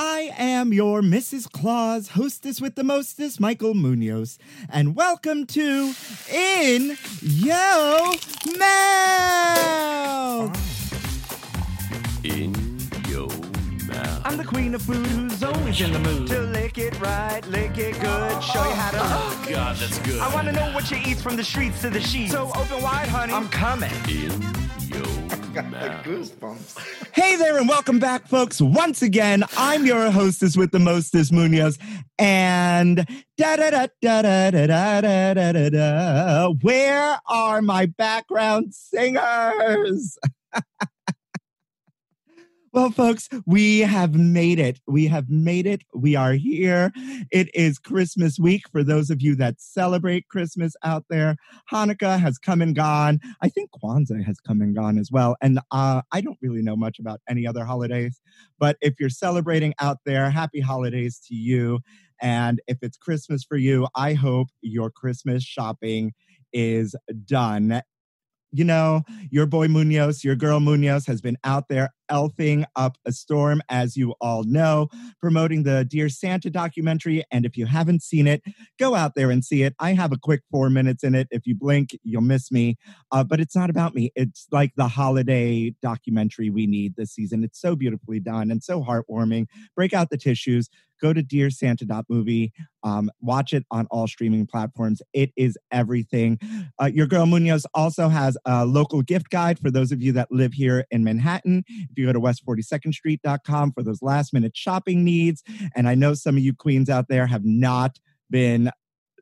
I am your Mrs. Claus, hostess with the mostest, Michael Munoz, and welcome to In Yo Mouth. In. I'm the queen of food who's always in the mood to lick it right, lick it good, show you how to. Oh, God, that's good. I want to know what you eat from the streets to the sheets. So open wide, honey. I'm coming. In your mouth. Goosebumps. Hey there, and welcome back, folks. Once again, I'm your hostess with the mostest, Munoz, and da da da da da da da da da da da. Where are my background singers? Well, folks, we have made it. We have made it. We are here. It is Christmas week for those of you that celebrate Christmas out there. Hanukkah has come and gone. I think Kwanzaa has come and gone as well. And uh, I don't really know much about any other holidays, but if you're celebrating out there, happy holidays to you. And if it's Christmas for you, I hope your Christmas shopping is done you know, your boy Munoz, your girl Munoz has been out there elfing up a storm, as you all know, promoting the Dear Santa documentary. And if you haven't seen it, go out there and see it. I have a quick four minutes in it. If you blink, you'll miss me. Uh, but it's not about me. It's like the holiday documentary we need this season. It's so beautifully done and so heartwarming. Break out the tissues. Go to Dear Santa movie. Um, watch it on all streaming platforms. It is everything. Uh, your girl Munoz also has a local gift guide for those of you that live here in Manhattan. If you go to west42ndstreet.com for those last minute shopping needs. And I know some of you queens out there have not been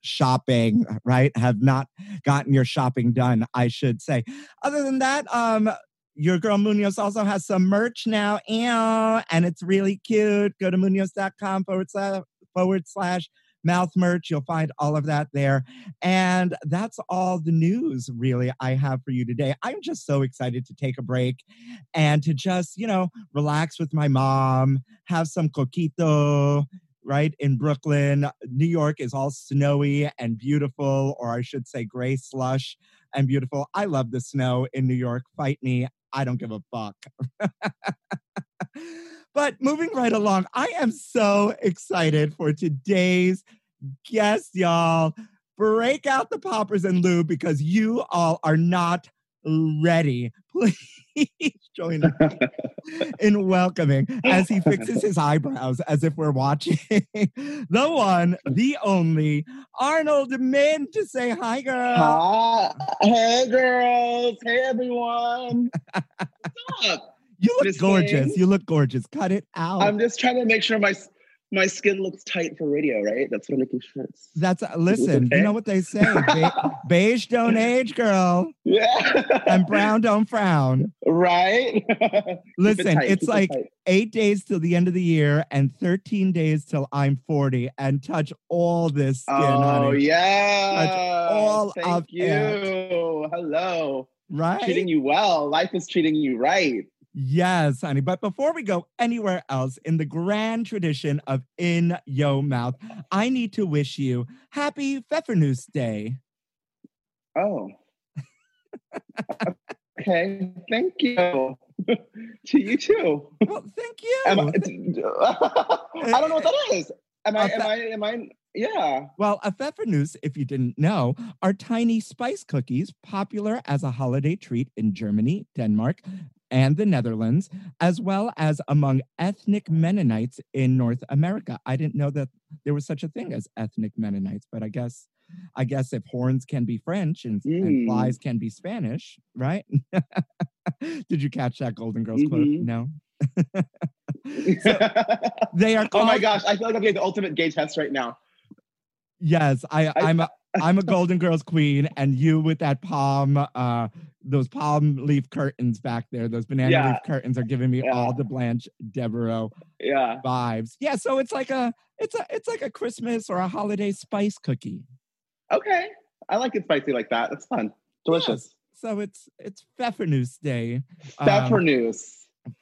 shopping, right? Have not gotten your shopping done, I should say. Other than that, um, your girl Munoz also has some merch now, and it's really cute. Go to munoz.com forward slash forward slash mouth merch. You'll find all of that there. And that's all the news really I have for you today. I'm just so excited to take a break and to just, you know, relax with my mom, have some coquito, right in Brooklyn. New York is all snowy and beautiful, or I should say gray slush and beautiful. I love the snow in New York. Fight me. I don't give a fuck. but moving right along, I am so excited for today's guest, y'all. Break out the poppers and lube because you all are not ready. Please join us in welcoming as he fixes his eyebrows as if we're watching the one, the only Arnold Myint to say hi, girl. Hi. Hey, girls. Hey, everyone. What's up? You look Miss gorgeous. You look gorgeous. Cut it out. I'm just trying to make sure my my skin looks tight for radio, right? That's what I'm making sure. It's, That's uh, listen. You know what they say: Be- beige don't age, girl, yeah. and brown don't frown. right? Keep it Listen, tight, it's keep it like eight days till the end of the year and 13 days till I'm 40 and touch all this skin, Oh yeah. all Thank of you. it. Hello. Right? Treating you well. Life is treating you right. Yes, honey. But before we go anywhere else, in the grand tradition of In Yo Mouth, I need to wish you happy Pfeffernuss Day. Oh. okay. Thank you. to you too. Well, thank you. I, I don't know what that is. Am I? Uh, Am I? Am I? Yeah. Well, a pfeffernuss, if you didn't know, are tiny spice cookies popular as a holiday treat in Germany, Denmark, and the Netherlands, as well as among ethnic Mennonites in North America. I didn't know that there was such a thing as ethnic Mennonites, but I guess I guess if horns can be French and, and Mm. flies can be Spanish, right? Did you catch that Golden Girls quote? Mhm. No. So, they are oh my gosh, I feel like I'm getting the ultimate gay test right now. Yes, I, I- I'm a I'm a Golden Girls queen, and you with that palm, uh, those palm leaf curtains back there, those banana Yeah. leaf curtains are giving me all the Blanche Devereaux Yeah. vibes. Yeah, so it's like a it's a it's like a Christmas or a holiday spice cookie. Okay. I like it spicy like that. That's fun. Delicious. So it's it's Pfeffernuss Day. um, Pfeffernuss.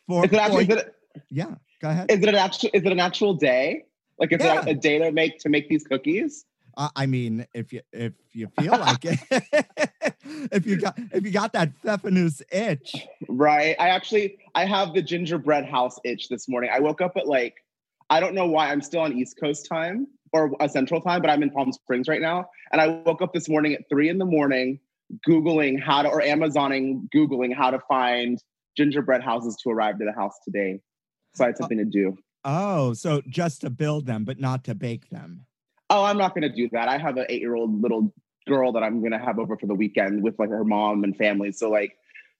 for, Is it actually? Is it, yeah, go ahead. is it an actual? Is it an actual day? Like is Yeah. it a day to make to make these cookies? Uh, I mean, if you if you feel like it, if you got if you got that Pfeffernuss itch, Right. I actually I have the gingerbread house itch this morning. I woke up at like I don't know why I'm still on East Coast time or a Central time, but I'm in Palm Springs right now. And I woke up this morning at three in the morning, googling how to or Amazoning googling how to find gingerbread houses to arrive to the house today. So I had something to do. Oh, so just to build them, but not to bake them. Oh, I'm not gonna do that. I have an eight year old little girl that I'm gonna have over for the weekend with like her mom and family. So like,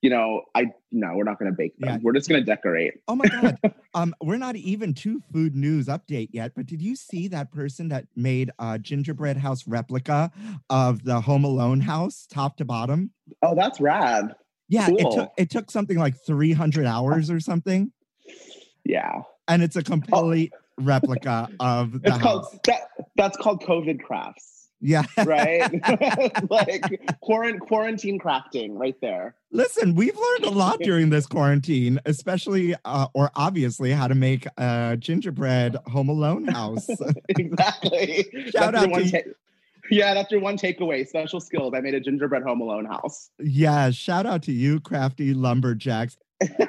you know, I no, we're not gonna bake them. Yeah. We're just gonna decorate. Oh my God. um, we're not even to food news update yet, but did you see that person that made a gingerbread house replica of the Home Alone house, top to bottom? Oh, that's rad. Yeah, it took it took something like 300 hours or something, Yeah. and it's a complete replica of the It's house. called that that's called COVID crafts, yeah. right? like quarant- quarantine crafting right there. Listen, we've learned a lot during this quarantine, especially uh, or obviously how to make a gingerbread Home Alone house. exactly. Shout That's out to ta- yeah, that's your one takeaway. Special skills. I made a gingerbread home alone house. Yeah, shout out to you, crafty lumberjacks.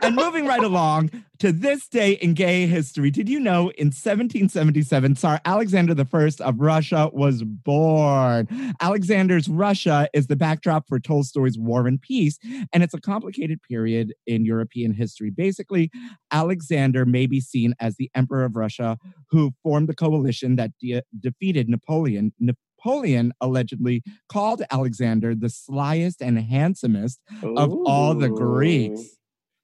And moving right along to this day in gay history, did you know in 1777, Tsar Alexander I of Russia was born? Alexander's Russia is the backdrop for Tolstoy's War and Peace, and it's a complicated period in European history. Basically, Alexander may be seen as the Emperor of Russia who formed the coalition that de- defeated Napoleon. Napoleon allegedly called Alexander the slyest and handsomest of all the Greeks.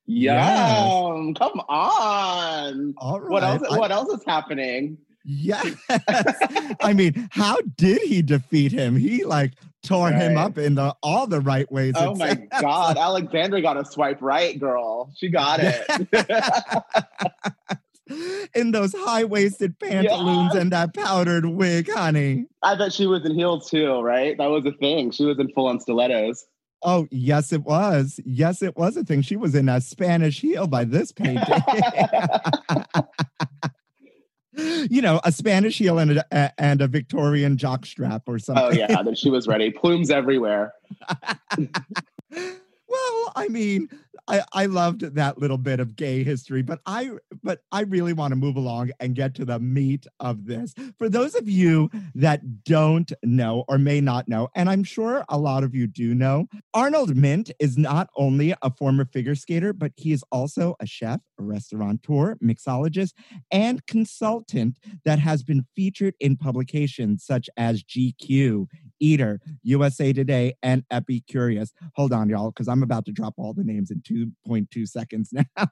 Yum! Come on. All right. What else? I- what else is happening? Yes. I mean, how did he defeat him? He like tore him up in the all the right ways. Oh my God, Alexandra got a swipe right, girl. She got it. in those high-waisted pantaloons and that powdered wig, honey. I bet she was in heels too, right? That was a thing. She was in full on stilettos. Oh, yes, it was. Yes, it was a thing. She was in a Spanish heel by this painting. you know, a Spanish heel and a, and a Victorian jockstrap or oh, something. oh yeah, that she was ready. Plumes everywhere. well, I mean, I, I loved that little bit of gay history, but I but I really want to move along and get to the meat of this. For those of you that don't know or may not know, and I'm sure a lot of you do know, Arnold Myint is not only a former figure skater, but he is also a chef, a restaurateur, mixologist, and consultant that has been featured in publications such as GQ, Eater, USA Today, and Epicurious. Hold on, y'all, because I'm about to drop all the names in 2.2 seconds now.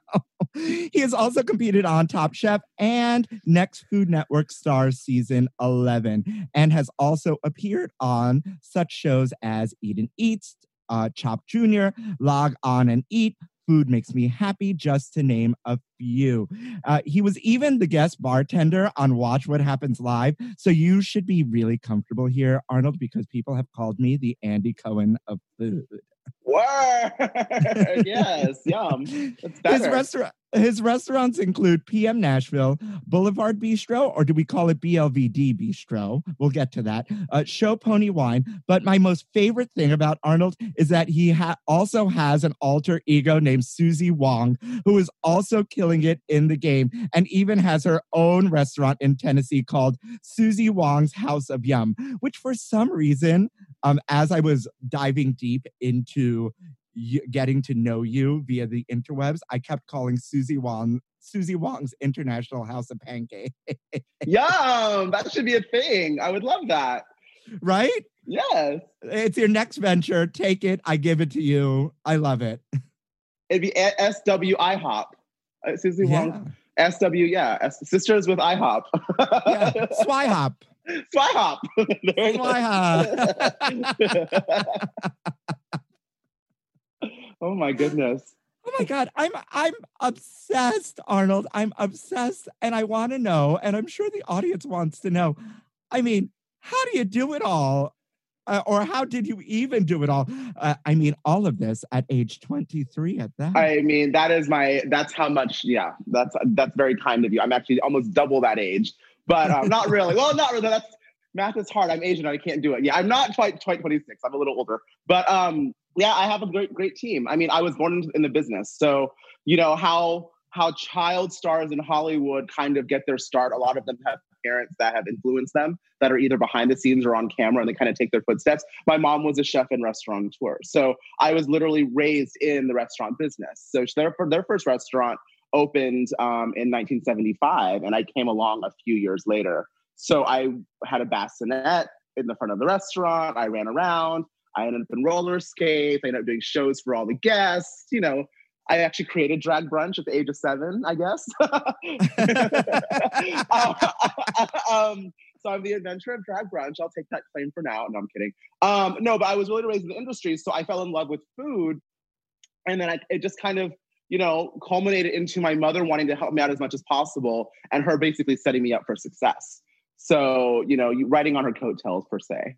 he has also competed on Top Chef and Next Food Network Stars Season 11, and has also appeared on such shows as Eden Eats, uh, Chop Jr., Log On and Eat, Food Makes Me Happy, just to name a few. Uh, he was even the guest bartender on Watch What Happens Live. So you should be really comfortable here, Arnold, because people have called me the Andy Cohen of food. Word. yes, yum. That's His restaurant. His restaurants include PM Nashville, Boulevard Bistro, or do we call it BLVD Bistro? We'll get to that. Uh, Show Pony Wine. But my most favorite thing about Arnold is that he ha- also has an alter ego named Susie Wong, who is also killing it in the game and even has her own restaurant in Tennessee called Susie Wong's House of Yum, which for some reason, um, as I was diving deep into getting to know you via the interwebs, I kept calling Susie Wong Susie Wong's International House of Pancake. Yum. That should be a thing. I would love that. right? Yes. It's your next venture. Take it. I give it to you. I love it. It'd be A- SW IHOP. Uh, Susie Yeah. Wong. SW, yeah. S- Sisters with IHOP. yeah. Swy hop. Swy hop. Swy hop. oh my goodness. Oh my god, I'm I'm obsessed, Arnold. I'm obsessed, and I want to know, and I'm sure the audience wants to know. I mean, how do you do it all, uh, or how did you even do it all? Uh, I mean, all of this at age 23. At that, I mean, that is my. That's how much. Yeah, that's that's very kind of you. I'm actually almost double that age, but um, not really. Well, not really. That's math is hard. I'm Asian. I can't do it. Yeah, I'm not quite quite 26. I'm a little older, but um, yeah, I have a great great team. I mean, I was born in the business, so you know how how child stars in Hollywood kind of get their start. A lot of them have parents that have influenced them that are either behind the scenes or on camera and they kind of take their footsteps. My mom was a chef and restaurateur. So I was literally raised in the restaurant business. So their, their first restaurant opened um, in 1975 and I came along a few years later. So I had a bassinet in the front of the restaurant. I ran around. I ended up in roller skates. I ended up doing shows for all the guests. You know, I actually created drag brunch at the age of seven, I guess. um, so I'm the inventor of drag brunch. I'll take that claim for now. No, I'm kidding. Um, no, but I was really raised in the industry, so I fell in love with food, and then I, it just kind of, you know, culminated into my mother wanting to help me out as much as possible, and her basically setting me up for success. So, you know, you riding on her coattails per se.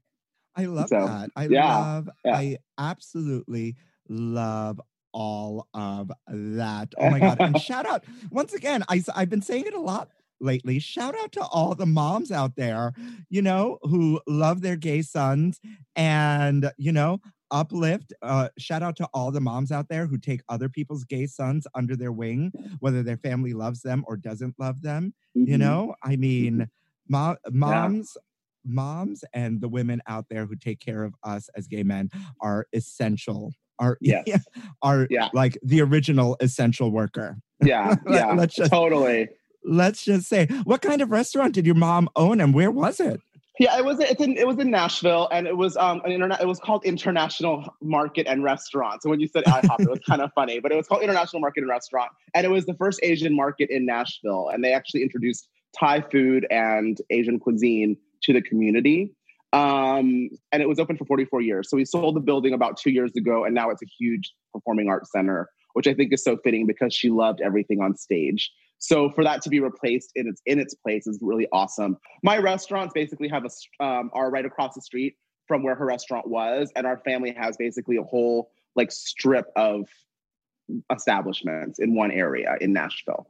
I love So, that. I yeah, love, yeah. I absolutely love all of that. Oh my God. And shout out once again, I, I've been saying it a lot lately. Shout out to all the moms out there, you know, who love their gay sons and, you know, uplift. Uh, shout out to all the moms out there who take other people's gay sons under their wing, whether their family loves them or doesn't love them. You Mhm. know, I mean, mo- moms moms and the women out there who take care of us as gay men are essential are Yes. are Yeah. like the original essential worker Yeah, yeah, let's just- totally. let's just say what kind of restaurant did your mom own and where was it Yeah, it was. It's in. It was in Nashville, and it was um an internet. It was called International Market and Restaurant. So when you said IHOP, it was kind of funny, but it was called International Market and Restaurant, and it was the first Asian market in Nashville, and they actually introduced Thai food and Asian cuisine to the community. Um, and it was open for 44 years. So we sold the building about two years ago, and now it's a huge performing arts center, which I think is so fitting because she loved everything on stage. So for that to be replaced in its in its place is really awesome. My restaurants basically have a um, are right across the street from where her restaurant was, and our family has basically a whole like strip of establishments in one area in Nashville.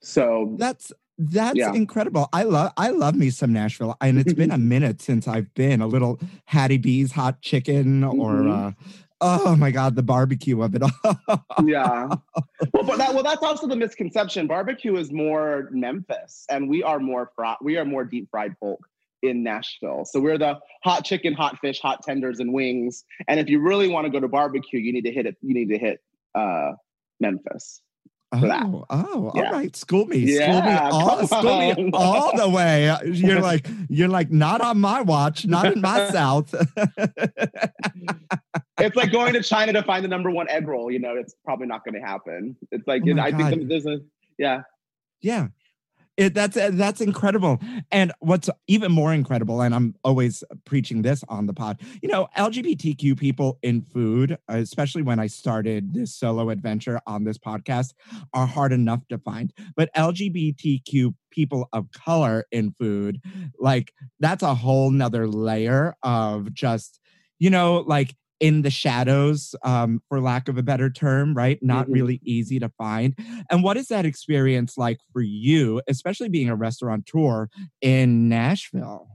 So that's that's Yeah. incredible i love i love me some nashville and it's been a minute since i've been a little hattie b's hot chicken or Mhm. uh oh my god the barbecue of it all yeah. Well, but that well, that's also the misconception. Barbecue is more Memphis, and we are more fri- we are more deep fried folk in Nashville. So we're the hot chicken, hot fish, hot tenders, and wings. And if you really want to go to barbecue, you need to hit it. You need to hit uh, Memphis. Oh, oh, Yeah. all right. School me, school me, all, school me all the way. You're like, you're like, not on my watch, not in my south. It's like going to China to find the number one egg roll. You know, it's probably not going to happen. It's like Oh I think there's a yeah. yeah, it, that's uh, that's incredible. And what's even more incredible, and I'm always preaching this on the pod. You know, LGBTQ people in food, especially when I started this solo adventure on this podcast, are hard enough to find. But LGBTQ people of color in food, like that's a whole nother layer of just, you know, like in the shadows, um, for lack of a better term, right? Not Mhm. really easy to find. And what is that experience like for you, especially being a restaurateur in Nashville?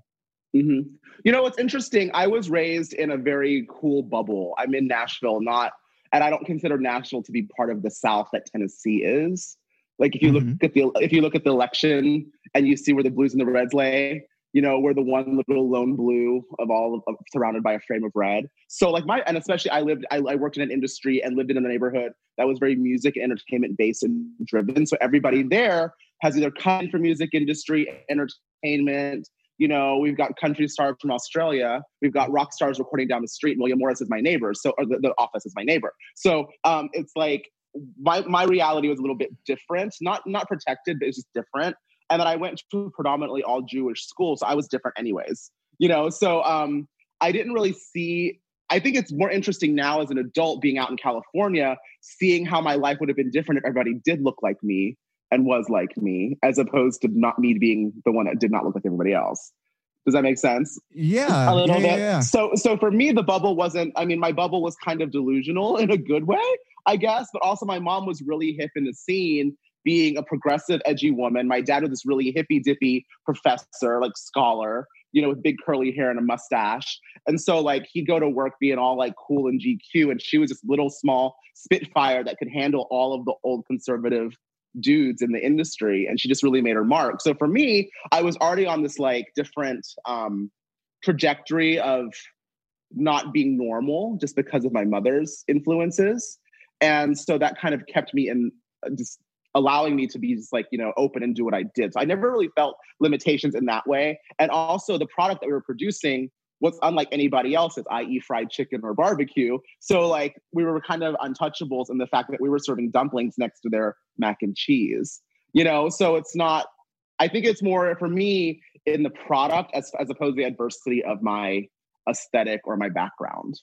hmm You know, what's interesting. I was raised in a very cool bubble. I'm in Nashville, not, and I don't consider Nashville to be part of the South that Tennessee is. Like if you Mhm. look at the if you look at the election and you see where the Blues and the Reds lay, you know, we're the one little lone blue of all of, of- surrounded by a frame of red. So like my and especially I lived I, I worked in an industry and lived in a neighborhood that was very music entertainment based and driven. So everybody there has either come from music industry, entertainment, You know, we've got country stars from Australia. We've got rock stars recording down the street. William Morris is my neighbor, so or the, the office is my neighbor. So um, it's like my my reality was a little bit different. Not not protected, but it's just different. And then I went to predominantly all Jewish school, so I was different anyways. You know, so um, I didn't really see. I think it's more interesting now as an adult being out in California, seeing how my life would have been different if everybody did look like me and was like me, as opposed to not me being the one that did not look like everybody else. Does that make sense? Yeah, a little yeah, bit. yeah, yeah. So, so for me, the bubble wasn't. I mean, my bubble was kind of delusional in a good way, I guess. But also, my mom was really hip in the scene, being a progressive, edgy woman. My dad was this really hippy dippy professor, like scholar, you know, with big curly hair and a mustache. And so, like, he'd go to work being all like cool and GQ, and she was this little small spitfire that could handle all of the old conservative dudes in the industry and she just really made her mark so for me i was already on this like different um trajectory of not being normal just because of my mother's influences and so that kind of kept me in uh, just allowing me to be just like you know open and do what i did. So i never really felt limitations in that way. And also the product that we were producing was unlike anybody else's i.e fried chicken or barbecue. So like we were kind of untouchables in the fact that we were serving dumplings next to their mac and cheese you know? So it's not i think it's more for me in the product as, as opposed to the adversity of my aesthetic or my background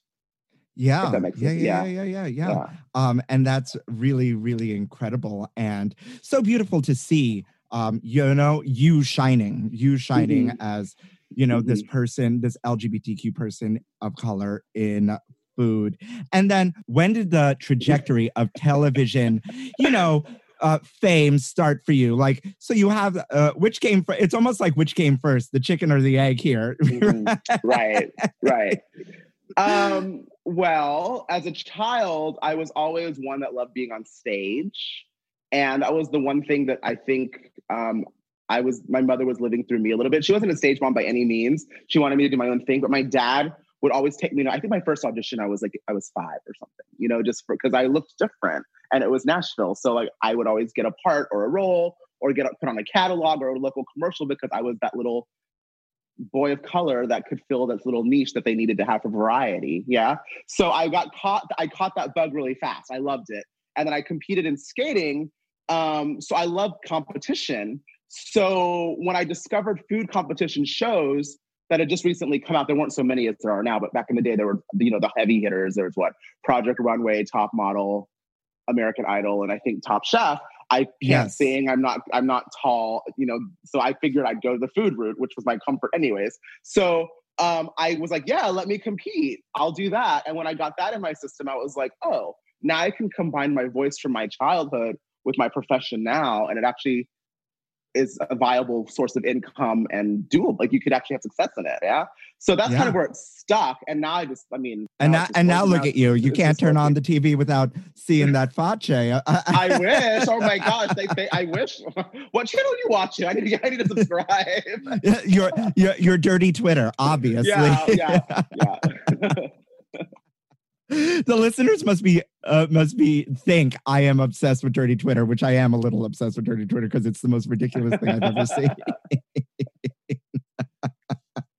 Yeah, yeah, yeah, Yeah. yeah, yeah, yeah, yeah. Um, and that's really, really incredible and so beautiful to see. Um, you know, you shining, you shining Mm-hmm. as you know this person, this LGBTQ person of color in food. And then when did the trajectory of television, you know, uh, fame start for you? Like, so you have uh, which came first? It's almost like which came first, the chicken or the egg here. Mhm. right right um well as a child i was always one that loved being on stage and that was the one thing that i think um i was my mother was living through me a little bit. She wasn't a stage mom by any means. She wanted me to do my own thing but my dad would always take me You know, i think my first audition i was like i was five or something you know just because i looked different and it was nashville. So like i would always get a part or a role or get put on a catalog or a local commercial because i was that little boy of color that could fill this little niche that they needed to have for variety. Yeah. So I got caught, I caught that bug really fast. I loved it. And then I competed in skating. Um, so I loved competition. So when I discovered food competition shows that had just recently come out, there weren't so many as there are now, but back in the day, there were, you know, the heavy hitters. There was what? Project Runway, Top Model, American Idol, and I think Top Chef. I can't Yes. sing. I'm not. I'm not tall. You know. So I figured I'd go to the food route, which was my comfort, anyways. So um, I was like, yeah, let me compete. I'll do that. And when I got that in my system, I was like, oh, now I can combine my voice from my childhood with my profession now, and it actually is a viable source of income and doable. Like you could actually have success in it. Yeah. So that's Yeah. kind of where it stuck. And now I just, I mean, and now, and now look out. at you. You It's can't turn on the TV without seeing that face. I, I wish. Oh my gosh. They, they, I wish. What channel are you watching? I need to, I need to subscribe. your, your your dirty Twitter, obviously. yeah, yeah, yeah. The listeners must be uh, must be think I am obsessed with dirty Twitter, which I am a little obsessed with dirty Twitter because it's the most ridiculous thing I've ever seen.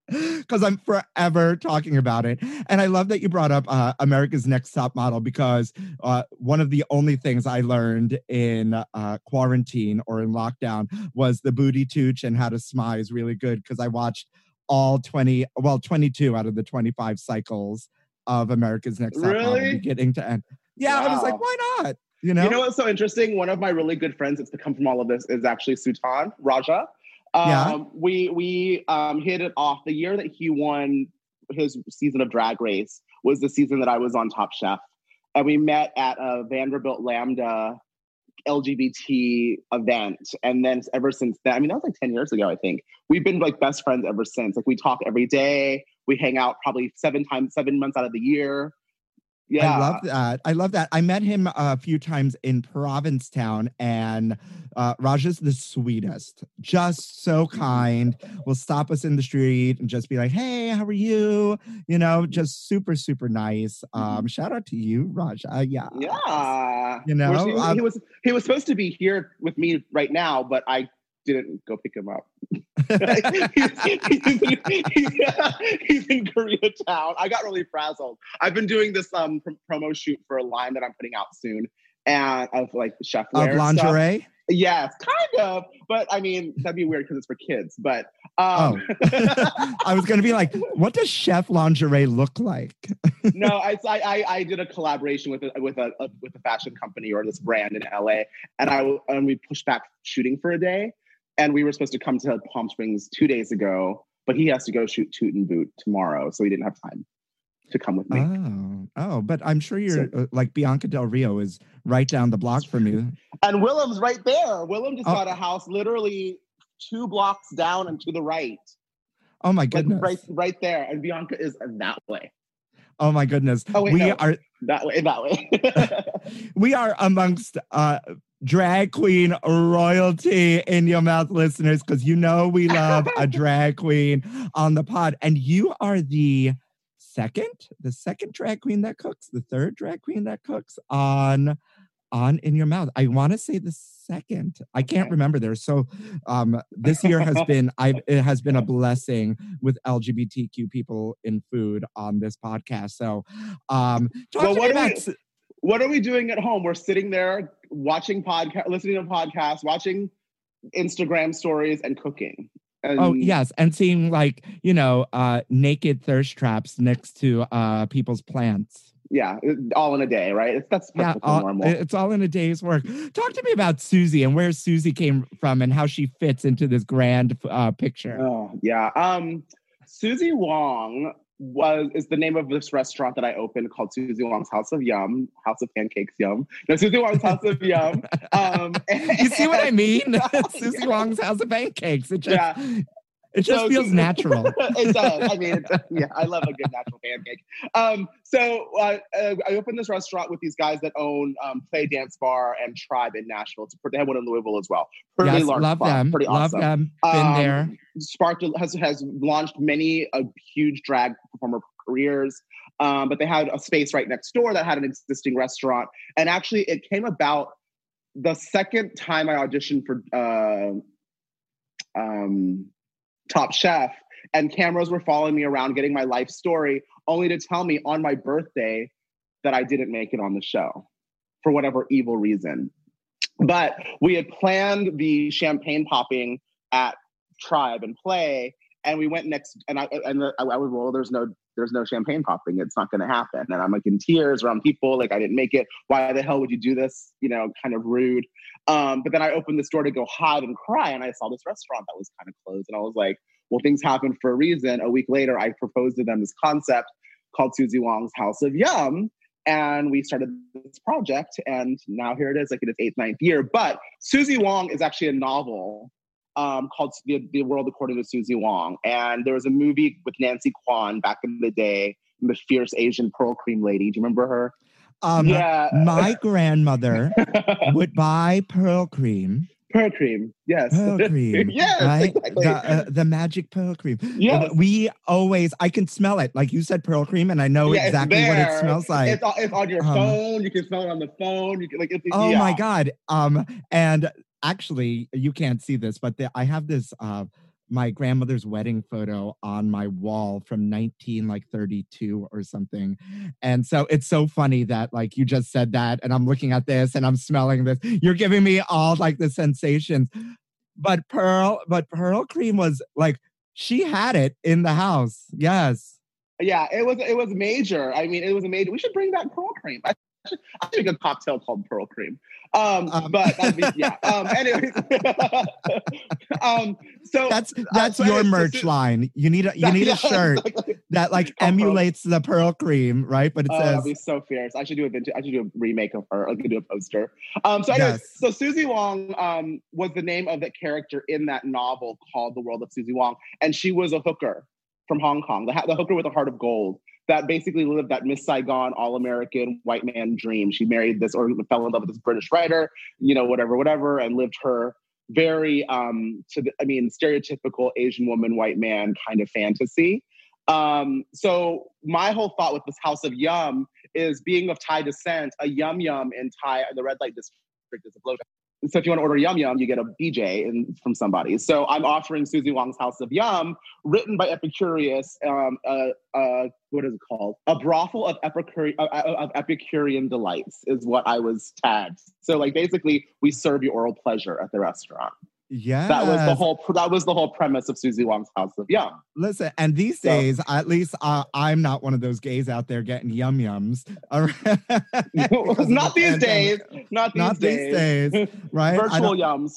Because I'm forever talking about it, and I love that you brought up uh, America's Next Top Model because uh, one of the only things I learned in uh, quarantine or in lockdown was the booty tooch and how to smile is really good because I watched all 20, well, 22 out of the 25 cycles of America's Next Top Model, Really? beginning to end. Yeah, I was like, why not? You know, You know what's so interesting? One of my really good friends that's come from all of this is actually Sutan Raja. Um, Yeah. We we um, hit it off. The year that he won his season of Drag Race was the season that I was on Top Chef, and we met at a Vanderbilt Lambda LGBT event. And then ever since then, I mean, that was like 10 years ago, I think. We've been like best friends ever since. Like we talk every day. We hang out probably seven times, seven months out of the year. Yeah. I love that. I love that. I met him a few times in Provincetown, and uh, Raja's the sweetest, just so kind. Will stop us in the street and just be like, "Hey, how are you?" You know, just super, super nice. Um, shout out to you, Raja. Yeah, Yeah. You know, he, um, he was he was supposed to be here with me right now, but I didn't go pick him up. he's, he's, in, he's, in Koreatown. I got really frazzled. I've been doing this um pr- promo shoot for a line that I'm putting out soon, and of like chef Of wear stuff. lingerie? Yes, kind of. But I mean, that'd be weird because it's for kids. But Oh. um, I was going to be like, what does chef lingerie look like? no, I, I I- I did a collaboration with a, with a, a with a fashion company or this brand in LA, and I and we pushed back shooting for a day, and we were supposed to come to Palm Springs two days ago, but he has to go shoot Toot and Boot tomorrow, so he didn't have time to come with me. Oh, oh, but I'm sure you're uh, like Bianca Del Rio is right down the block from you. And Willam's right there. Willam just Oh. got a house literally two blocks down and to the right, Oh my like goodness. right right there, and Bianca is that way, Oh my goodness. Oh, wait, we no. are that way, that way. we are amongst uh drag queen royalty in your mouth listeners because you know we love a drag queen on the pod. And you are the second the second drag queen that cooks the third drag queen that cooks on on in your mouth. I want to say the second. I can't remember. There so um this year has been i it has been a blessing with lgbtq people in food on this podcast. So um talk Well, to me about we- what are we doing at home? We're sitting there watching podcast, listening to podcasts, watching Instagram stories, and cooking. And Oh yes, and seeing like you know uh, naked thirst traps next to uh, people's plants. yeah, all in a day, right? It's that's Yeah, all, normal. it's all in a day's work. Talk to me about Susie and where Susie came from and how she fits into this grand uh, picture. Oh yeah. Um, Susie Wong was is the name of this restaurant that I opened called Susie Wong's House of Yum, House of Pancakes Yum. No, Susie Wong's House of Yum. Um, you see what I mean? Susie. Wong's House of Pancakes. Just Yeah. It just So feels natural. it does. I mean, it's, yeah, I love a good natural pancake. Um, so uh, uh, I opened this restaurant with these guys that own um, Play Dance Bar and Tribe in Nashville. It's, a- they have one in Louisville as well. Pretty yes, large love them. Pretty Love awesome. them. Been Um, there. Sparked has has launched many uh, huge drag performer careers. Um, but they had a space right next door that had an existing restaurant, and actually, it came about the second time I auditioned for uh, um, Top Chef, and cameras were following me around, getting my life story, only to tell me on my birthday that I didn't make it on the show for whatever evil reason. But we had planned the champagne popping at Tribe and Play, and we went next. And I and I, I was well, there's no there's no champagne popping. It's not going to happen. And I'm like in tears around people, like I didn't make it. Why the hell would you do this? You know, kind of rude. Um, but then I opened this door to go hide and cry, and I saw this restaurant that was kind of closed, and I was like, well, things happen for a reason. A week later, I proposed to them this concept called Susie Wong's House of Yum. And we started this project, and now here it is, like in its eighth, ninth year. But Susie Wong is actually a novel um, called the, the World According to Susie Wong. And there was a movie with Nancy Kwan back in the day, the fierce Asian pearl cream lady. Do you remember her? Um, yeah. My grandmother would buy pearl cream. pearl cream. Yes. Pearl cream. yes. right? Exactly. The, uh, the magic pearl cream. Yes. We always, I can smell it. Like you said, pearl cream, and I know Yeah, exactly what it smells like. it's, on, it's on your Um, phone. You can smell it on the phone. You can like. It's, oh yeah. my God. Um, and actually, you can't see this, but the, I have this, uh, my grandmother's wedding photo on my wall from 19 like 32 or something and so it's so funny that like you just said that and i'm looking at this and i'm smelling this you're giving me all like the sensations but pearl but pearl cream was like she had it in the house yes Yeah, it was it was major. I mean, it was a major. We should bring back pearl cream. I should, I should make a cocktail called pearl cream. Um, Um, but be, yeah. Um, anyways, um, so that's that's so your merch line you need a you need Yeah, a shirt exactly. that like emulates the pearl cream right but it Oh, that'd says be so fierce. I should do a vintage, I should do a remake of her. I could do a poster. Um, so anyways, Yes. so Susie Wong um, was the name of the character in that novel called The World of Susie Wong, and she was a hooker from Hong Kong, the, the hooker with a heart of gold that basically lived that Miss Saigon all-American white man dream. She married this or fell in love with this British writer, you know, whatever, whatever, and lived her very um to the, I mean stereotypical Asian woman white man kind of fantasy. Um, so my whole thought with this House of Yum is being of Thai descent, a yum yum in Thai, the red light district is a blowjob. So if you want to order Yum Yum, you get a BJ in, from somebody. So I'm offering Susie Wong's House of Yum, written by Epicurious. Um, uh, uh, what is it called? A brothel of, Epicure- uh, uh, of Epicurean delights is what I was tagged. So like basically, we serve you oral pleasure at the restaurant. Yeah. That was the whole. That was the whole premise of Susie Wong's House of Yum. Listen, and these So- days, at least uh, I'm not one of those gays out there getting yum yums. All right. Because of Not the these days. Not these Not days. these days, right? Virtual yums.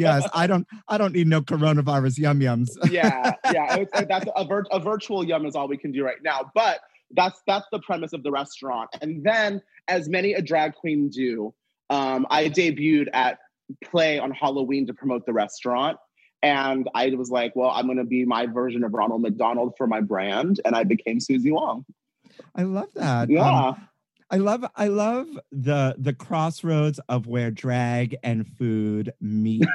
yes, I don't. I don't need no coronavirus yum yums. yeah, yeah. That's a, vir- a virtual yum is all we can do right now. But that's that's the premise of the restaurant. And then, as many a drag queen do, um, I debuted at Play on Halloween to promote the restaurant. And I was like, well, I'm going to be my version of Ronald McDonald for my brand, and I became Susie Wong. I love that. Yeah, Um, I love. I love the the crossroads of where drag and food meet.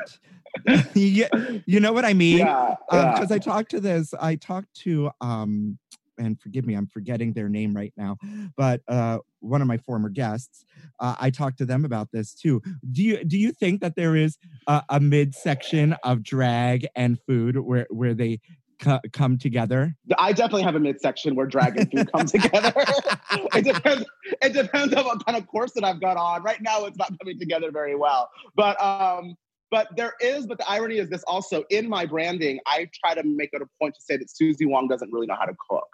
you, you know what I mean? yeah, yeah. because I talked to this, I talked to um, and forgive me, I'm forgetting their name right now, but uh, one of my former guests, uh, I talked to them about this too. Do you do you think that there is a, a midsection of drag and food where where they co- come together? I definitely have a midsection where drag and food come together. it depends. It depends on what kind of course that I've got on. Right now, it's not coming together very well. But um, but there is. But the irony is this also in my branding. I try to make it a point to say that Susie Wong doesn't really know how to cook.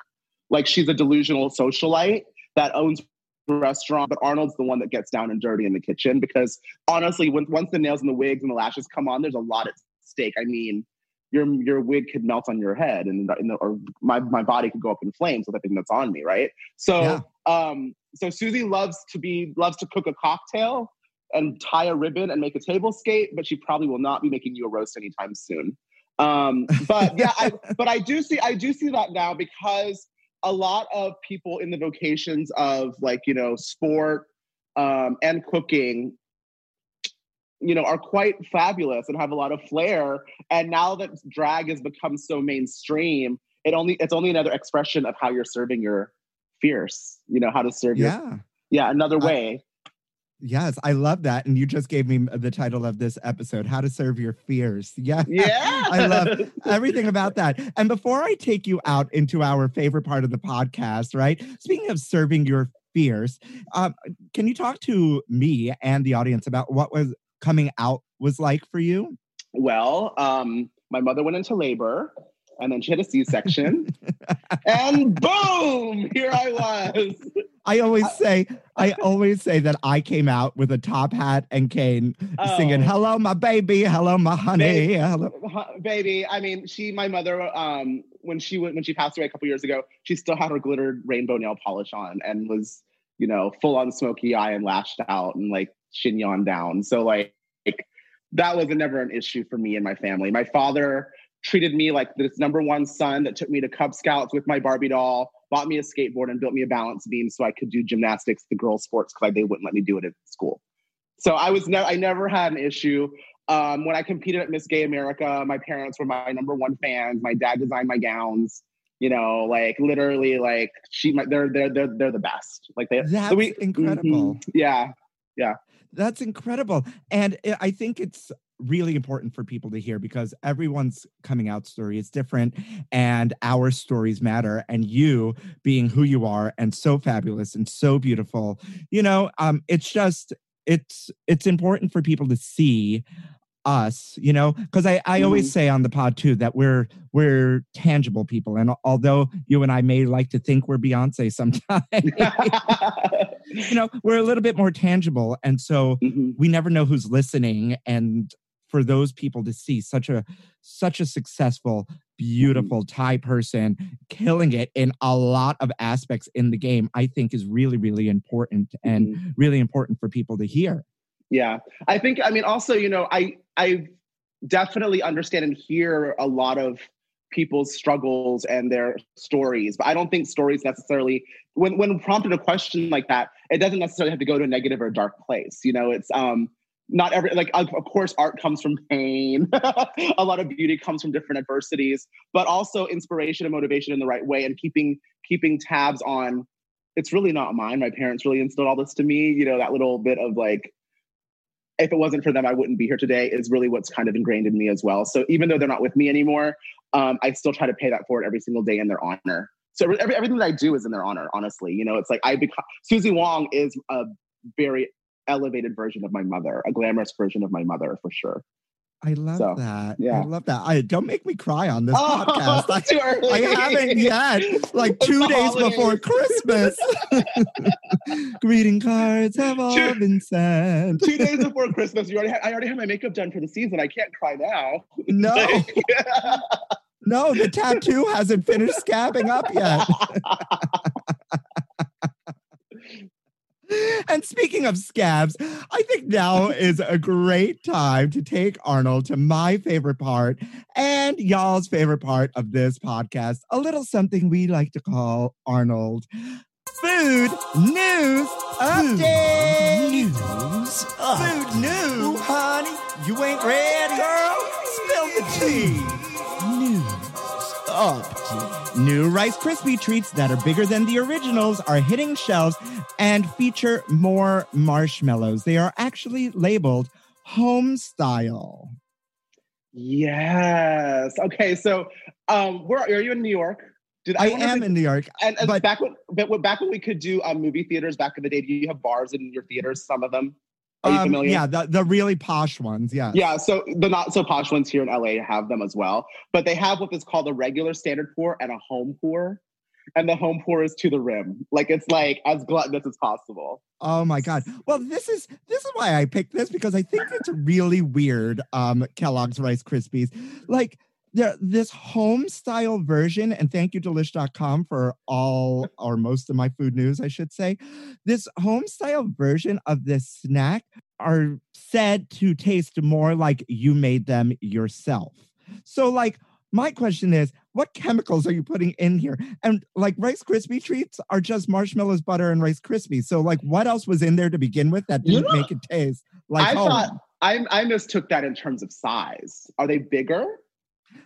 Like she's a delusional socialite that owns a restaurant, but Arnold's the one that gets down and dirty in the kitchen because honestly, when, once the nails and the wigs and the lashes come on, there's a lot at stake. I mean, your your wig could melt on your head and, and the, or my, my body could go up in flames with everything that's on me, right? So Yeah. um so Susie loves to be loves to cook a cocktail and tie a ribbon and make a table scape, but she probably will not be making you a roast anytime soon. Um, but yeah, I, but I do see I do see that now because a lot of people in the vocations of like you know sport um, and cooking you know are quite fabulous and have a lot of flair and now that drag has become so mainstream it only it's only another expression of how you're serving your fierce you know how to serve your Yeah. yeah another way Yes, I love that. And you just gave me the title of this episode, How to Serve Your Fears. Yeah. yeah I love everything about that. And before I take you out into our favorite part of the podcast, right? Speaking of serving your fears, um, can you talk to me and the audience about what was coming out was like for you? Well, um, my mother went into labor and then she had a C section. and boom, here I was. I always say, I always say that I came out with a top hat and cane, singing Oh. "Hello, my baby, hello, my honey." Babe. Hello. Baby, I mean, she, my mother, um, when she went, when she passed away a couple years ago, she still had her glittered rainbow nail polish on and was, you know, full on smoky eye and lashed out and like chignon down. So like, like that was never an issue for me and my family. My father treated me like this number one son that took me to Cub Scouts with my Barbie doll, bought me a skateboard and built me a balance beam so I could do gymnastics, the girls' sports, because they wouldn't let me do it at school. So I was never, I never had an issue. Um, when I competed at Miss Gay America, my parents were my number one fans. My dad designed my gowns. You know, like literally, like she, my, they're they're they're they're the best. Like they, That's we- incredible. Mhm. Yeah, That's incredible. And I think it's really important for people to hear because everyone's coming out story is different and our stories matter. And you being who you are and so fabulous and so beautiful, you know, um, it's just it's it's important for people to see us you know because i i always say on the pod too that we're we're tangible people and although you and i may like to think we're beyonce sometimes you know we're a little bit more tangible and so Mhm. we never know who's listening and for those people to see such a such a successful beautiful thai person killing it in a lot of aspects in the game i think is really really important and Mhm. really important for people to hear Yeah. I think I mean also, you know, I I definitely understand and hear a lot of people's struggles and their stories, but I don't think stories necessarily when when prompted a question like that, it doesn't necessarily have to go to a negative or a dark place. You know, it's um not every like of, course art comes from pain a lot of beauty comes from different adversities but also inspiration and motivation in the right way and keeping keeping tabs on it's really not mine my parents really instilled all this to me you know that little bit of like if it wasn't for them, I wouldn't be here today. Is really what's kind of ingrained in me as well. So even though they're not with me anymore, um, I still try to pay that forward every single day in their honor. So every, everything that I do is in their honor. Honestly, you know, it's like I become Susie Wong is a very elevated version of my mother, a glamorous version of my mother for sure. I love So, that. yeah. I love that. I don't make me cry on this Oh, podcast. I, too early. I haven't yet. Like It's two days before. Christmas. Greeting cards have all Two- been sent. Two days before Christmas, you already had, I already had my makeup done for the season. I can't cry now. No, Like, no, the tattoo hasn't finished scabbing up yet. And speaking of scabs, I think now is a great time to take Arnold to my favorite part and y'all's favorite part of this podcast, a little something we like to call Arnold Food News Update. News up. Food Ooh, news. honey, you ain't ready, girl. Spill the tea. News up. New Rice Krispie treats that are bigger than the originals are hitting shelves and feature more marshmallows. They are actually labeled home style. yes. Okay. So, um, where are you in New York? Did I if am in New York. And, and but- back when, but when- back when we could do um, movie theaters back in the day, do you have bars in your theaters? Some of them. Um, yeah, the, the really posh ones. Yeah. Yeah, so the not so posh ones here in LA have them as well, but they have what is called a regular standard pour and a home pour, and the home pour is to the rim, like it's like as gluttonous as possible. Oh my god. Well, this is this is why I picked this because I think it's really weird. Um, Kellogg's Rice Krispies, like there this home style version. And thank you Delish.com for all or most of my food news, I should say. This home style version of this snack are said to taste more like you made them yourself. So, like. My question is, what chemicals are you putting in here? And like Rice Krispie treats are just marshmallows, butter, and Rice Krispies. So like, what else was in there to begin with that didn't make it taste like I home? thought I I mistook that in terms of size. Are they bigger?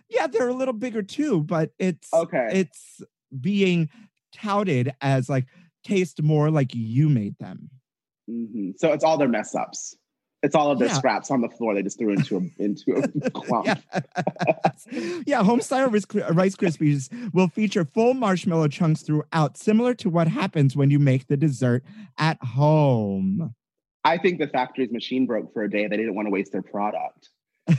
Yeah, they're a little bigger too, but it's Okay. it's being touted as like taste more like you made them. Mhm. So it's all their mess ups. It's all of their Yeah. scraps on the floor. They just threw into a into a clump. yeah. yeah, home style Rice Rice Krispies will feature full marshmallow chunks throughout, similar to what happens when you make the dessert at home. I think the factory's machine broke for a day. They didn't want to waste their product.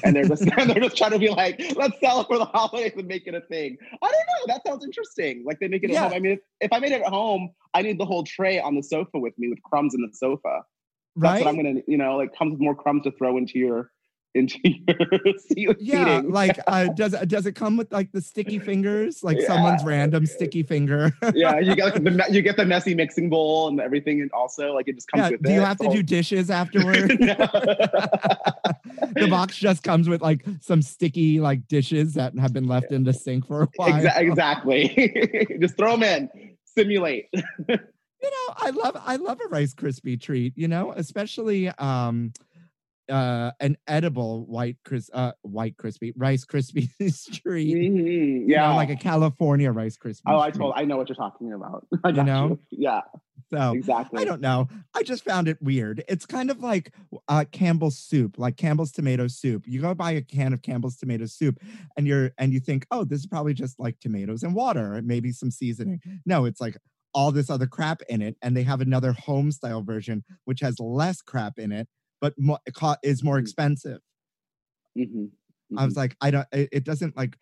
And they're just they're just trying to be like, let's sell it for the holidays and make it a thing. I don't know. That sounds interesting. Like they make it Yeah. at home. I mean, if, if I made it at home, I need the whole tray on the sofa with me with crumbs in the sofa. That's Right? what I'm gonna, you know, like comes with more crumbs to throw into your into your Yeah, like uh, does does it come with like the sticky fingers, like Yeah. someone's random sticky finger? yeah, you get like the you get the messy mixing bowl and everything, and also like it just comes yeah. with Do it. you have to do dishes afterward? the box just comes with like some sticky like dishes that have been left in the sink for a while. Exa- exactly. just throw them in. Simulate. You know, I love I love a Rice Krispie treat. You know, especially um uh an edible white cris uh white crispy rice crispy treat. Mhm, You Yeah. know, like a California rice crispy. oh, I treat. told. I know what you're talking about. I You know? Yeah. so. Exactly. I don't know. I just found it weird. It's kind of like uh, Campbell's soup, like Campbell's tomato soup. You go buy a can of Campbell's tomato soup, and you're and you think, oh, this is probably just like tomatoes and water, and maybe some seasoning. No, it's like all this other crap in it, and they have another home style version which has less crap in it, but mo- it co- is more Mm. expensive. Mhm, I was mhm. like, I don't. It, it doesn't like.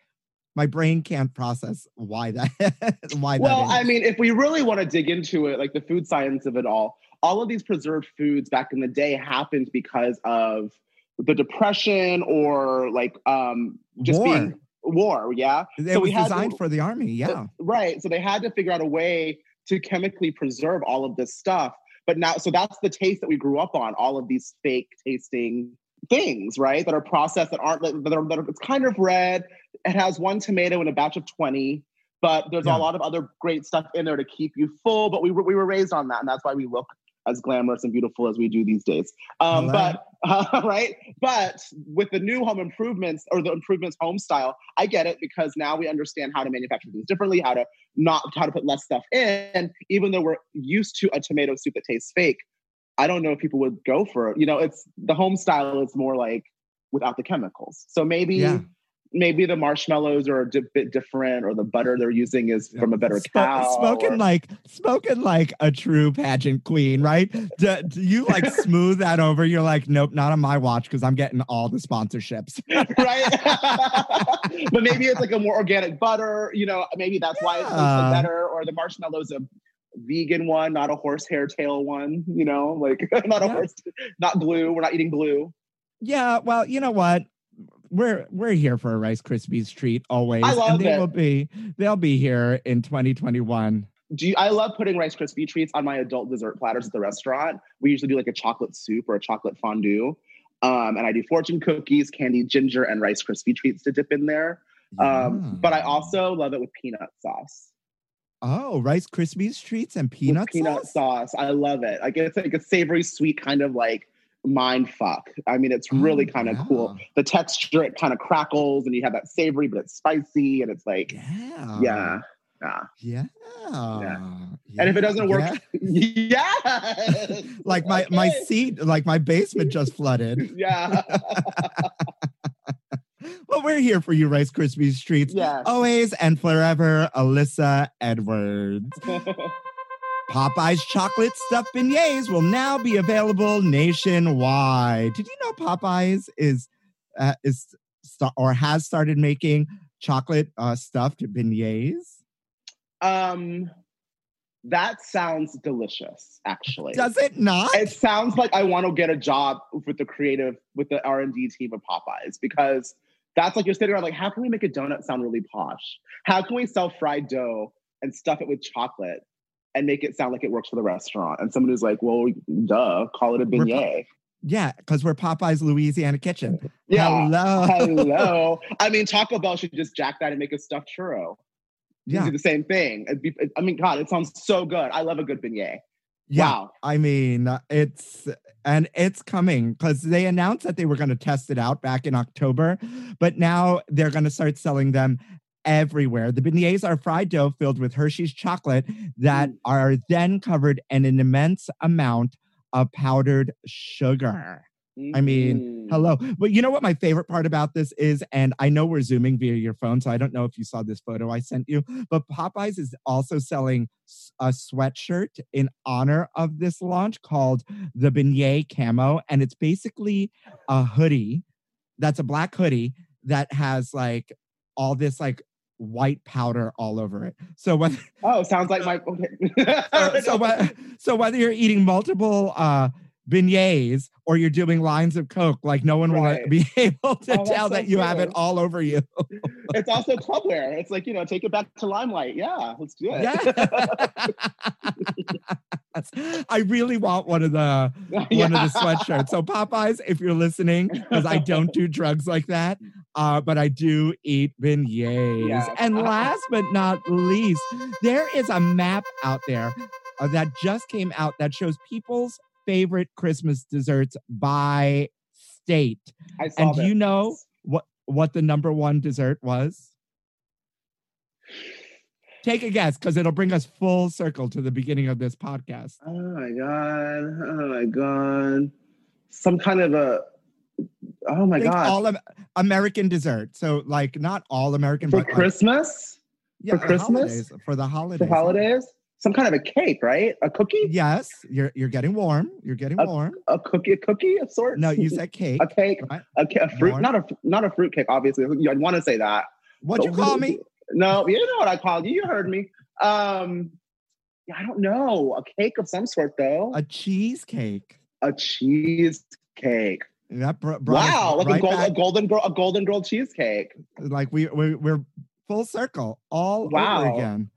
My brain can't process why that. why Well, that. I mean, if we really want to dig into it, like the food science of it all, all of these preserved foods back in the day happened because of the depression or like um just War. being war. Yeah. it so was we had to- designed for the army. Yeah. Right. So they had to figure out a way to chemically preserve all of this stuff. But now, so that's the taste that we grew up on, all of these fake tasting things, right? That are processed that aren't, that are, that are it's kind of red. It has one tomato in a batch of 20, but there's Yeah. a lot of other great stuff in there to keep you full. But we we were raised on that. And that's why we look as glamorous and beautiful as we do these days. Um, but uh, right, but with the new home improvements or the improvements home style, I get it because now we understand how to manufacture things differently, how to not how to put less stuff in. Even though we're used to a tomato soup that tastes fake, I don't know if people would go for it. You know, it's the home style is more like without the chemicals. So maybe Yeah. Maybe the marshmallows are a di- bit different, or the butter they're using is from a better Spo- cow. Spoken or- like spoken like a true pageant queen, right? Do, do you like smooth that over? You're like, nope, not on my watch because I'm getting all the sponsorships. right? but maybe it's like a more organic butter. You know, maybe that's why it's Yeah. tastes better. Or the marshmallows a vegan one, not a horse hair tail one. You know, like not a Yeah. horse, not glue. We're not eating glue. Yeah, well, you know what? We're we're here for a Rice Krispies treat always, I love and they it. will be they'll be here in 2021. Do you, I love putting Rice Krispie treats on my adult dessert platters at the restaurant. We usually do like a chocolate soup or a chocolate fondue. Um, and I do fortune cookies, candied ginger, and Rice Krispie treats to dip in there. Um, but I also love it with peanut sauce. oh Rice Krispies treats and With peanut peanut sauce. sauce. I love it. Like it's like a savory, sweet kind of like mind fuck. I mean, it's oh, really Oh, kind of yeah. cool. The texture, it kind of crackles, and you have that savory, but it's spicy, and it's like, Yeah, yeah, yeah. yeah, And if it doesn't work, Yeah. yeah. like my my seat, like my basement just flooded. yeah. Well, we're here for you, Rice Krispies Streets. Yes. Always and forever, Alyssa Edwards. Popeye's chocolate stuffed beignets will now be available nationwide. Did you know Popeyes is uh, is sta- or has started making chocolate uh, stuffed beignets? um, that sounds delicious. Actually, Does it not? it sounds like I want to get a job with the creative, with the R and D team of Popeyes because that's like you're sitting around like, how can we make a donut sound really posh? How can we sell fried dough and stuff it with chocolate and make it sound like it works for the restaurant? And someone who's like, well, duh, call it a beignet. yeah, because we're Popeyes Louisiana Kitchen. Yeah. Hello. Hello. I mean, Taco Bell should just jack that and make a stuffed churro. Yeah. Do the same thing. Be, I mean, God, it sounds so good. I love a good beignet. Yeah. Wow. I mean, it's and it's coming because they announced that they were going to test it out back in October, but now they're going to start selling them everywhere. The beignets are fried dough filled with Hershey's chocolate that Mm. are then covered in an immense amount of powdered sugar. I mean, Mm. Hello. But you know what my favorite part about this is? And I know we're zooming via your phone, so I don't know if you saw this photo I sent you, but Popeyes is also selling a sweatshirt in honor of this launch called the Beignet Camo. And it's basically a hoodie that's a black hoodie that has like all this like white powder all over it. So whether Oh, sounds like my. Okay. so, so, whe- so whether you're eating multiple uh beignets or you're doing lines of coke like no one will be able to Oh, tell so that you have it all over you it's also clubwear. It's like you know, take it back to limelight. Yeah, let's do it. yeah i really want one of the one of the sweatshirts. So popeyes if you're listening because i don't do drugs like that uh, but i do eat beignets. Yes. and last but not least there is a map out there uh, that just came out that shows people's favorite christmas desserts by state. I saw and do you know what what the number one dessert was take a guess because it'll bring us full circle to the beginning of this podcast Oh my god! Oh my god! Some kind of a. Oh my Think god! all of American dessert. So like not all American, For but like- Christmas, yeah, for Christmas? holidays, for the holidays. for holidays, some kind of a cake, right? A cookie, Yes, you're you're getting warm. You're getting A- warm. a cookie, a cookie of sorts. No, you said cake. a cake, right? a, a fruit, Warm. not a not a fruit cake. Obviously, I'd want to say that. What'd you call me? No, you know what I called you. You heard me. Um, yeah, I don't know. A cake of some sort, though. A cheesecake. A cheesecake. That br- Wow, like right a, gold, a golden girl, a golden girl cheesecake. like we, we we're full circle all over Wow. again.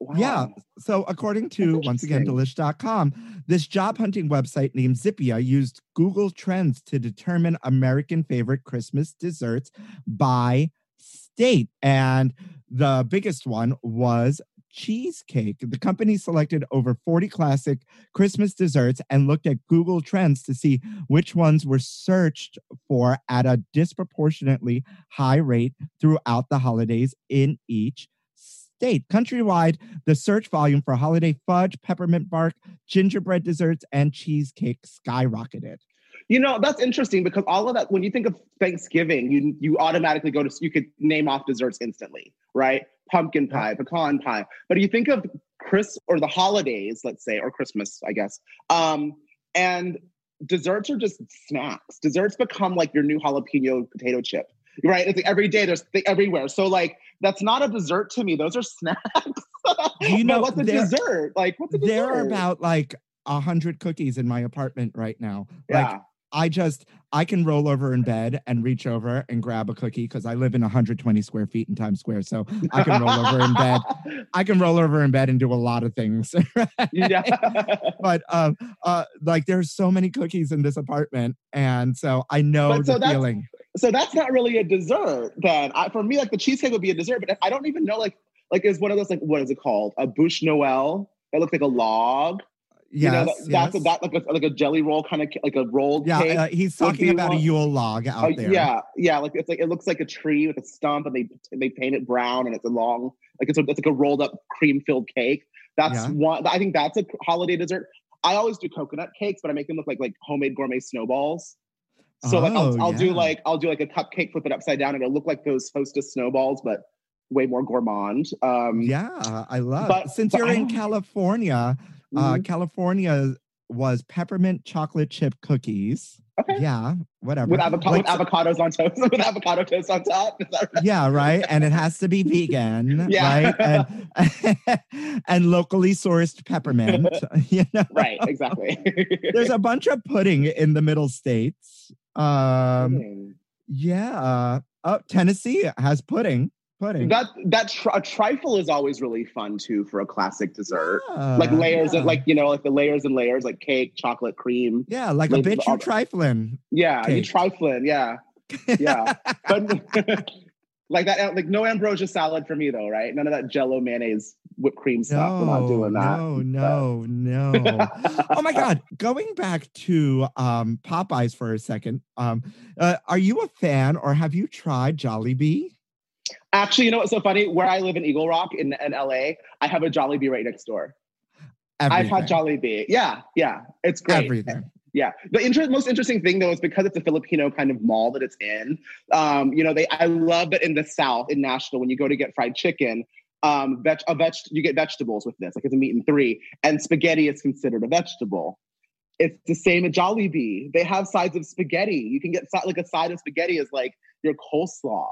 Wow. Yeah. So according to once again delish.com, this job hunting website named Zippia used Google Trends to determine American favorite Christmas desserts by state. And the biggest one was cheesecake. The company selected over 40 classic Christmas desserts and looked at Google Trends to see which ones were searched for at a disproportionately high rate throughout the holidays in each state. Countrywide, the search volume for holiday fudge, peppermint bark, gingerbread desserts, and cheesecake skyrocketed. You know, that's interesting because all of that, when you think of Thanksgiving, you you automatically go to you could name off desserts instantly, right? Pumpkin pie, pecan pie. But you think of Chris or the holidays, let's say, or Christmas, I guess. Um, and desserts are just snacks. Desserts become like your new jalapeno potato chip, right? It's like every day there's th- everywhere. So like that's not a dessert to me. Those are snacks. You know, what's a there- dessert? Like what's a dessert? There are about like a hundred cookies in my apartment right now. Like yeah. I just I can roll over in bed and reach over and grab a cookie because I live in 120 square feet in Times Square. So I can roll over in bed. I can roll over in bed and do a lot of things. yeah. but um uh like there's so many cookies in this apartment. And so I know But so the that's- feeling. so that's not really a dessert then. I, for me, like the cheesecake would be a dessert, but I don't even know like like is one of those like what is it called? A bouche Noel that looks like a log. Yes, you know, that, that's yes. a, that like a, like a jelly roll kind of like a rolled yeah, cake. uh, he's talking about a Yule log out Oh, there. yeah, yeah, like it's like it looks like a tree with a stump, and they they paint it brown, and it's a long like it's a, it's like a rolled up cream filled cake. That's Yeah. one. I think that's a holiday dessert. I always do coconut cakes, but I make them look like like homemade gourmet snowballs. So like I'll, Oh, I'll do like I'll do like a cupcake, flip it upside down, and it'll look like those Hostess snowballs, but way more gourmand. Um, Yeah, I love. but- Since but you're in don't- California, uh, mhm. California was peppermint chocolate chip cookies. Okay. Yeah, whatever. with, avoca- with avocados on toast, with avocado toast on top. Right? yeah, right. And it has to be vegan, Yeah. right? And, and locally sourced peppermint. You know, Right, exactly. there's a bunch of pudding in the middle states. Um, yeah. Oh, Tennessee has pudding. Pudding. That that tr- a trifle is always really fun too for a classic dessert. like layers yeah. of like you know like the layers and layers like cake, chocolate, cream. yeah, like a bitch you trifling. Yeah, you Cake. trifling. Yeah, yeah. but like that, like no ambrosia salad for me though, right? None of that Jello mayonnaise whipped cream stuff. We're not doing that. No, no, no. oh my God. Going back to um, Popeyes for a second, um, uh, are you a fan or have you tried Jollibee? Actually, you know what's so funny? Where I live in Eagle Rock in, in LA, I have a Jollibee right next door. I've had Jollibee. Yeah, yeah, it's great. Everything. Yeah. The inter- most interesting thing though is because it's a Filipino kind of mall that it's in. Um, you know, they I love that in the South, in Nashville, when you go to get fried chicken, um, veg- a veg- you get vegetables with this, like it's a meat and three, and spaghetti is considered a vegetable. It's the same at Jollibee. They have sides of spaghetti. You can get like a side of spaghetti is like your coleslaw.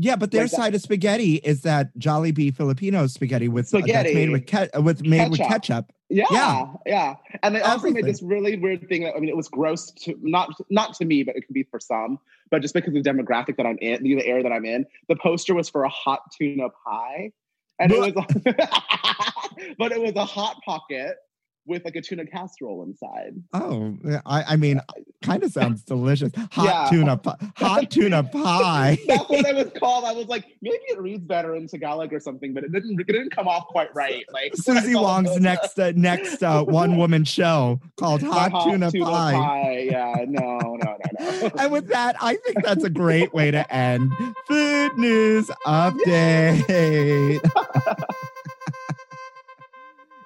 Yeah, but their Like that- side of spaghetti is that Jolly Jollibee Filipino spaghetti with uh, that's Spaghetti. made with ke- uh, with made with Ketchup. ketchup. Yeah, Yeah. yeah, And they also made this really weird thing. That, I mean, it was gross to not not to me, but it could be for some. But just because of the demographic that I'm in, the area that I'm in, the poster was for a hot tuna pie, and it was, but it was a hot pocket with like a tuna casserole inside. Oh, I, I mean, kind of sounds delicious. Hot Yeah. tuna pie. Hot tuna pie. That's what it was called. I was like, maybe it reads better in Tagalog or something, but it didn't. It didn't come off quite right. Like Susie Wong's next uh, next uh, one woman show called The Hot, Tuna, Pie. Yeah, no, no, no, no. And with that, I think that's a great way to end food news update.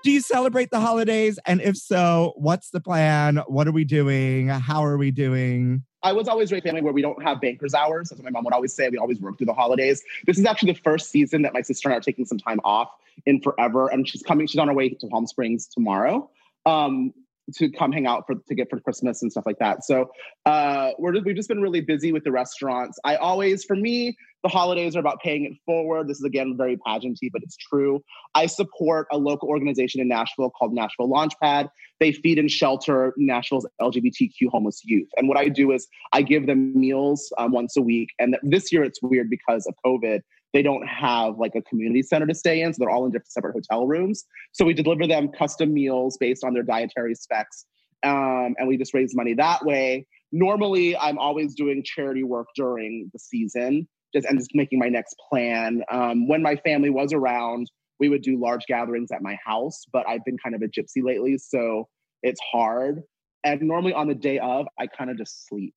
Do you celebrate the holidays? And if so, what's the plan? What are we doing? How are we doing? I was always raised family where we don't have banker's hours. That's what my mom would always say. We always work through the holidays. This is actually the first season that my sister and I are taking some time off in forever. And she's coming, she's on her way to Palm Springs tomorrow um, to come hang out for to get for Christmas and stuff like that. So uh, we're just, we've just been really busy with the restaurants. I always, for me, the holidays are about paying it forward. This is again very pageanty, but it's true. I support a local organization in Nashville called Nashville Launchpad. They feed and shelter Nashville's LGBTQ homeless youth. And what I do is I give them meals um, once a week. And this year it's weird because of COVID. They don't have like a community center to stay in, so they're all in different separate hotel rooms. So we deliver them custom meals based on their dietary specs, um, and we just raise money that way. Normally, I'm always doing charity work during the season, just and just making my next plan. Um, when my family was around, we would do large gatherings at my house, but I've been kind of a gypsy lately, so it's hard. And normally on the day of, I kind of just sleep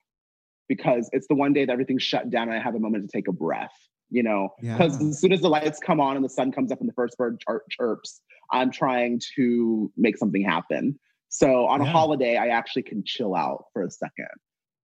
because it's the one day that everything's shut down and I have a moment to take a breath. You know, Yeah. because as soon as the lights come on and the sun comes up and the first bird chir- chirps, I'm trying to make something happen. So on a holiday, I actually can chill out for a second.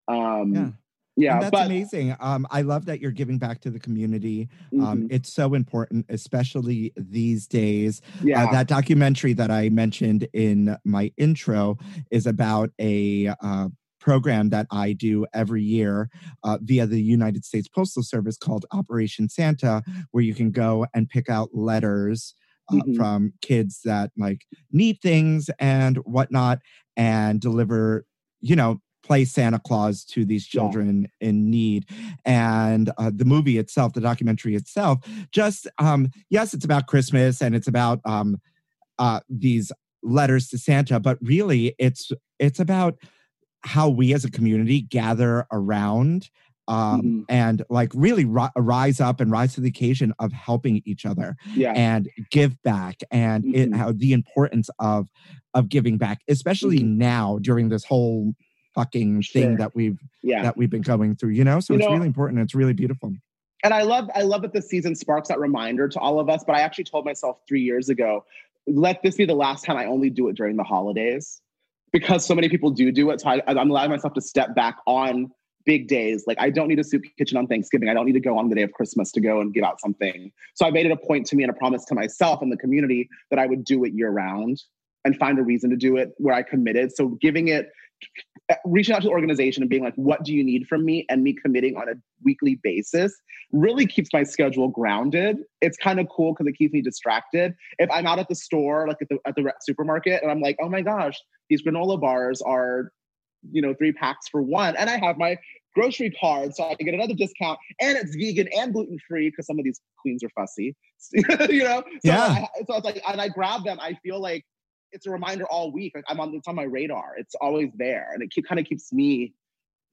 Um, Yeah. yeah, And that's but amazing. Um, I love that you're giving back to the community. Um, mhm, it's so important, especially these days. yeah, Uh, that documentary that I mentioned in my intro is about a uh, program that I do every year uh, via the United States Postal Service called Operation Santa, where you can go and pick out letters. Uh, Mhm. From kids that like need things and whatnot, and deliver, you know, play Santa Claus to these Yeah. children in need. And uh, the movie itself, the documentary itself, just um, yes, it's about Christmas and it's about um, uh, these letters to Santa, but really, it's it's about how we as a community gather around um, Mhm. and like really ri- rise up and rise to the occasion of helping each other yeah, and give back and it, Mhm. how the importance of of giving back, especially Mhm. now during this whole fucking Sure. thing that we've yeah. that we've been going through. You know, so You it's know- really important. It's really beautiful. and I love I love that this season sparks that reminder to all of us. But I actually told myself three years ago, let this be the last time I only do it during the holidays, because so many people do do it. So I, I'm allowing myself to step back on big days. Like I don't need a soup kitchen on Thanksgiving. I don't need to go on the day of Christmas to go and give out something. So I made it a point to me and a promise to myself and the community that I would do it year round and find a reason to do it where I committed. So giving it reaching out to the organization and being like, what do you need from me? And me committing on a weekly basis really keeps my schedule grounded. It's kind of cool because it keeps me distracted. If I'm out at the store, like at the at the supermarket, and I'm like, oh my gosh, these granola bars are, you know, three packs for one, and I have my grocery card, so I can get another discount, and it's vegan and gluten free because some of these queens are fussy, you know. So Yeah. I, so it's like, and I grab them. I feel like it's a reminder all week. Like I'm on, it's on my radar. It's always there, and it keep, kind of keeps me,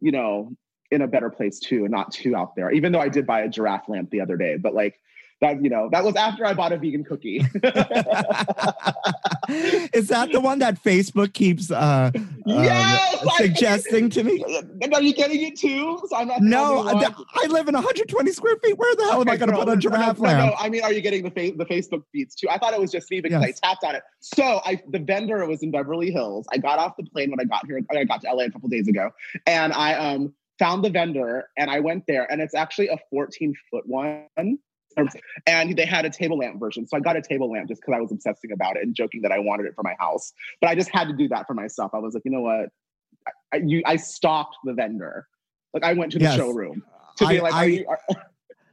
you know, in a better place too, and not too out there. Even though I did buy a giraffe lamp the other day, but like that, you know, that was after I bought a vegan cookie. Is that the one that Facebook keeps uh, Yes! um, suggesting to me? Are you getting it too? So I'm not. No. I, I live in 120 square feet. Where the hell am I going to put a giraffe no, no? No, I mean, are you getting the fa- the Facebook feeds too? I thought it was just me because Yes. I tapped on it. So I the vendor was in Beverly Hills. I got off the plane when I got here. I got to LA a couple days ago, and I um found the vendor and I went there, and it's actually a 14 foot one. And they had a table lamp version. So I got a table lamp just because I was obsessing about it and joking that I wanted it for my house. But I just had to do that for myself. I was like, you know what? I, you, I stalked the vendor. Like I went to the Yes. showroom to be I- like, I- are you, are,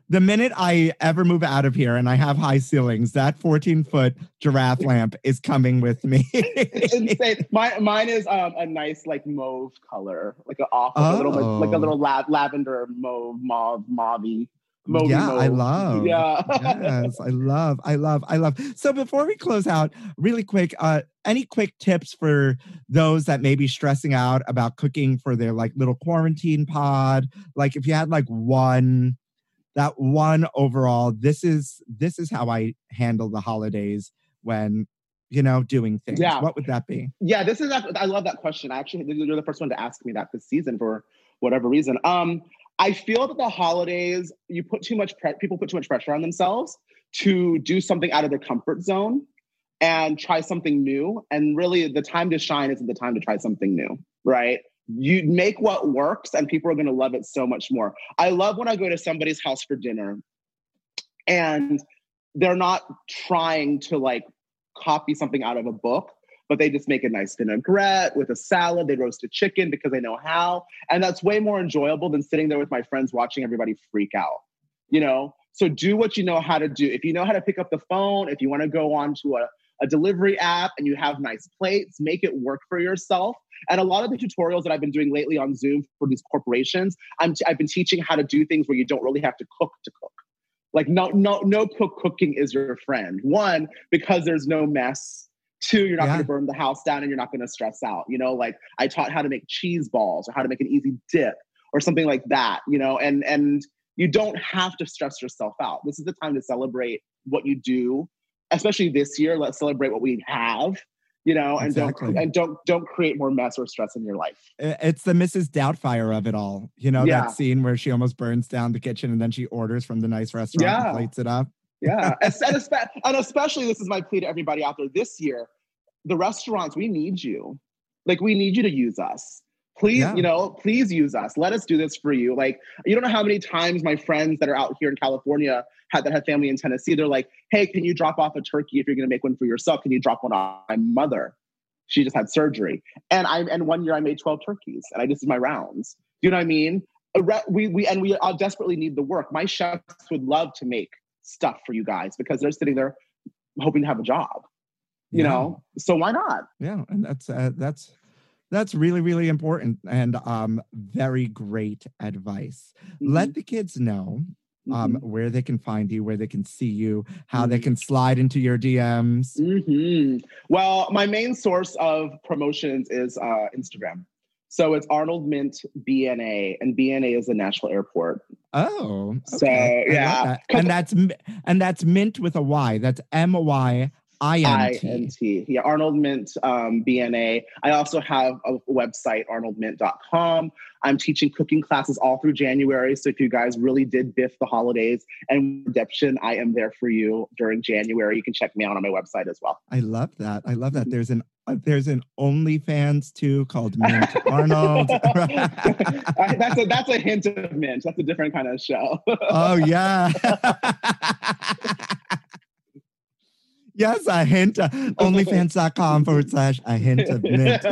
The minute I ever move out of here and I have high ceilings, that 14 foot giraffe lamp is coming with me. insane. My, mine is um, a nice like mauve color, like a off, like a little like a Oh. little lav- lavender mauve, mauve, mauvey. Mauvey yeah, I love. Yeah. yes, I love, I love, I love. So before we close out, really quick, uh, any quick tips for those that may be stressing out about cooking for their like little quarantine pod? Like if you had like one, that one overall, this is this is how I handle the holidays when you know doing things. Yeah. What would that be? Yeah, this is I love that question. I actually you're the first one to ask me that this season for whatever reason. Um, I feel that the holidays you put too much pre- people put too much pressure on themselves to do something out of their comfort zone and try something new. And really, the time to shine isn't the time to try something new, right? You make what works, and people are going to love it so much more. I love when I go to somebody's house for dinner, and they're not trying to like copy something out of a book but they just make a nice vinaigrette with a salad. They roast a chicken because they know how. And that's way more enjoyable than sitting there with my friends watching everybody freak out. You know? So do what you know how to do. If you know how to pick up the phone, if you want to go on to a, a delivery app and you have nice plates, make it work for yourself. And a lot of the tutorials that I've been doing lately on Zoom for these corporations, I'm t- I've been teaching how to do things where you don't really have to cook to cook. Like no, no, no cook cooking is your friend. One, because there's no mess Two, you're not Yeah. going to burn the house down and you're not going to stress out. You know, like I taught how to make cheese balls or how to make an easy dip or something like that, you know, and and you don't have to stress yourself out. This is the time to celebrate what you do, especially this year. Let's celebrate what we have you know, and Exactly. don't and don't don't create more mess or stress in your life. It's the Mrs. Doubtfire of it all. You know, Yeah. that scene where she almost burns down the kitchen and then she orders from the nice restaurant Yeah. and plates it up. Yeah, and, and and especially this is my plea to everybody out there this year. The restaurants, we need you. Like we need you to use us. Please, Yeah. you know, please use us. Let us do this for you. Like you don't know how many times my friends that are out here in California had that have family in Tennessee. They're like, "Hey, can you drop off a turkey if you're going to make one for yourself? Can you drop one on my mother? She just had surgery." And I and one year I made twelve turkeys, and I just did my rounds. Do you know what I mean? We we and we all desperately need the work. My chefs would love to make stuff for you guys because they're sitting there hoping to have a job. You Yeah. know, so why not? Yeah, and that's uh, that's that's really really important and um very great advice. Let the kids know um Mhm. where they can find you, where they can see you, how they Mhm. can slide into your DMs. Mhm. Well, my main source of promotions is uh, Instagram. So it's Arnold Myint BNA, and BNA is the national airport. Oh, So, okay. Love yeah. that. and that's and that's mint with a Y. That's M Y I I N N T. T. Yeah, Arnold Myint um, BNA. I also have a website, arnoldmyint.com. I'm teaching cooking classes all through January. So if you guys really did biff the holidays and redemption, I am there for you during January. You can check me out on my website as well. I love that. I love that. There's an uh, there's an OnlyFans too called Mint Arnold. That's a that's a hint of mint. That's a different kind of show. oh yeah. yes, a hint. uh, Onlyfans.com forward slash a hint of mint.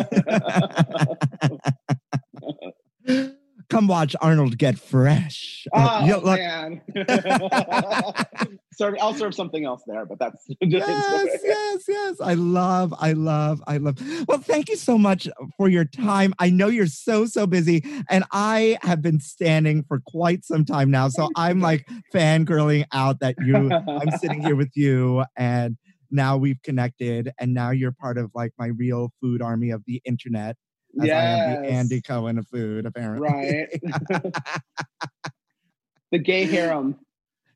Come watch Arnold get fresh. Uh, oh you look- man. serve, I'll serve something else there, but that's yes, yes, yes. I love, I love, I love. Well, thank you so much for your time. I know you're so, so busy, and I have been standing for quite some time now. So I'm like fangirling out that you, I'm sitting here with you, and now we've connected, and now you're part of like my real food army of the internet. As I am the Andy Cohen of food, apparently. Right. the gay harem.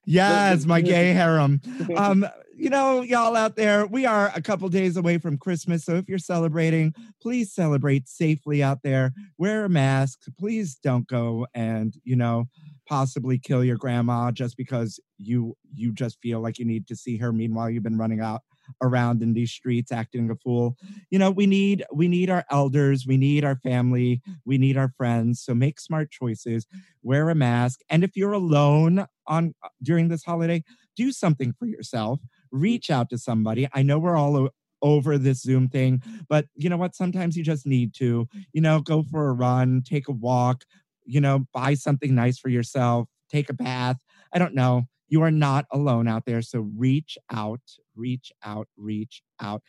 Yes, my gay harem. Um, you know, y'all out there, we are a couple days away from Christmas. So if you're celebrating, please celebrate safely out there. Wear a mask. Please don't go and, you know, possibly kill your grandma just because you you just feel like you need to see her. Meanwhile, you've been running out around in these streets acting a fool. You know, we need we need our elders, we need our family, we need our friends. So make smart choices. Wear a mask. And if you're alone on during this holiday, do something for yourself. Reach out to somebody. I know we're all over this Zoom thing, but you know what? Sometimes you just need to, you know, go for a run, take a walk, you know, buy something nice for yourself, take a bath. I don't know. You are not alone out there. So reach out, reach out, reach out.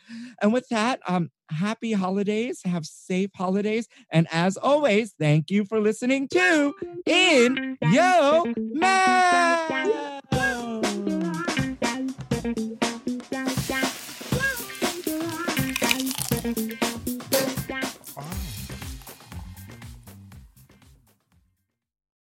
And with that, um, happy holidays. Have safe holidays. And as always, thank you for listening to In Yo Mouth.